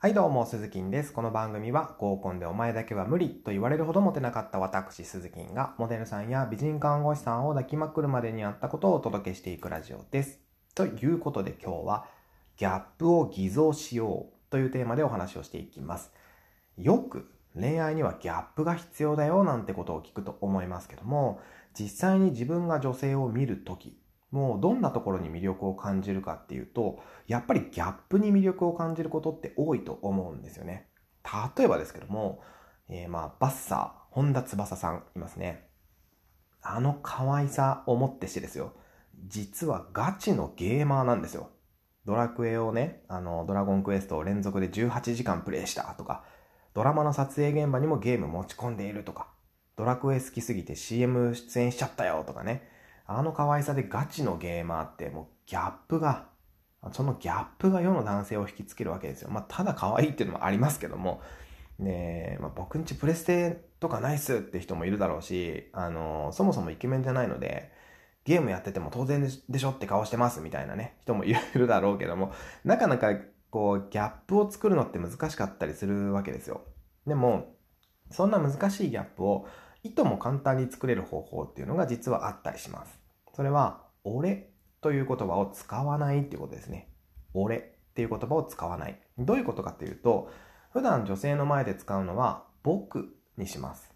はいどうも、鈴木です。この番組は合コンでお前だけは無理と言われるほどモテなかった私、鈴木がモデルさんや美人看護師さんを抱きまくるまでにあったことをお届けしていくラジオです。ということで今日はギャップを偽造しようというテーマでお話をしていきます。よく恋愛にはギャップが必要だよなんてことを聞くと思いますけども、実際に自分が女性を見るとき、もうどんなところに魅力を感じるかっていうと、やっぱりギャップに魅力を感じることって多いと思うんですよね。例えばですけども、えー、まあ、バッサー、本田翼さんいますね。あの可愛さをもってしてですよ。実はガチのゲーマーなんですよ。ドラクエをね、あの、ドラゴンクエストを連続で18時間プレイしたとか、ドラマの撮影現場にもゲーム持ち込んでいるとか、ドラクエ好きすぎて CM 出演しちゃったよとかね。あの可愛さでガチのゲーマーってもうギャップが、そのギャップが世の男性を引きつけるわけですよ。まあ、ただ可愛いっていうのもありますけども、ねまあ、僕んちプレステとかないっすって人もいるだろうし、あの、そもそもイケメンじゃないので、ゲームやってても当然でしょって顔してますみたいなね、人もいるだろうけども、なかなかこう、ギャップを作るのって難しかったりするわけですよ。でも、そんな難しいギャップをいとも簡単に作れる方法っていうのが実はあったりします。それは、俺という言葉を使わないっていうことですね。俺っていう言葉を使わない。どういうことかっていうと、普段女性の前で使うのは僕にします。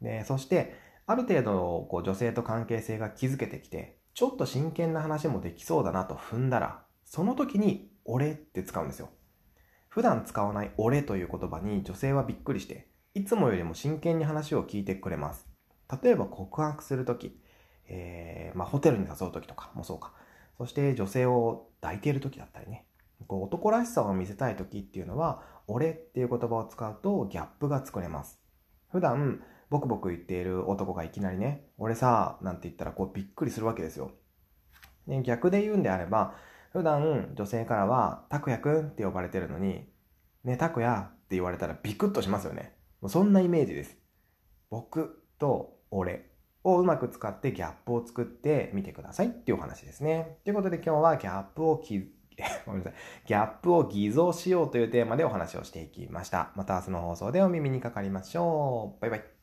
で、そして、ある程度こう女性と関係性が築けてきて、ちょっと真剣な話もできそうだなと踏んだら、その時に俺って使うんですよ。普段使わない俺という言葉に女性はびっくりして、いつもよりも真剣に話を聞いてくれます。例えば告白するとき、えー、まあ、ホテルに誘うときとかもそうか。そして女性を抱いているときだったりね。こう男らしさを見せたいときっていうのは、俺っていう言葉を使うとギャップが作れます。普段、ボクボク言っている男がいきなりね、俺さ、なんて言ったらこうびっくりするわけですよ。で逆で言うんであれば、普段女性からは、拓也くんって呼ばれてるのに、ね、拓也って言われたらビクッとしますよね。もうそんなイメージです。僕と俺をうまく使ってギャップを作ってみてくださいっていうお話ですね。ということで今日はギャップをき ごめんなさい。ギャップを偽造しようというテーマでお話をしていきました。また明日の放送でお耳にかかりましょう。バイバイ。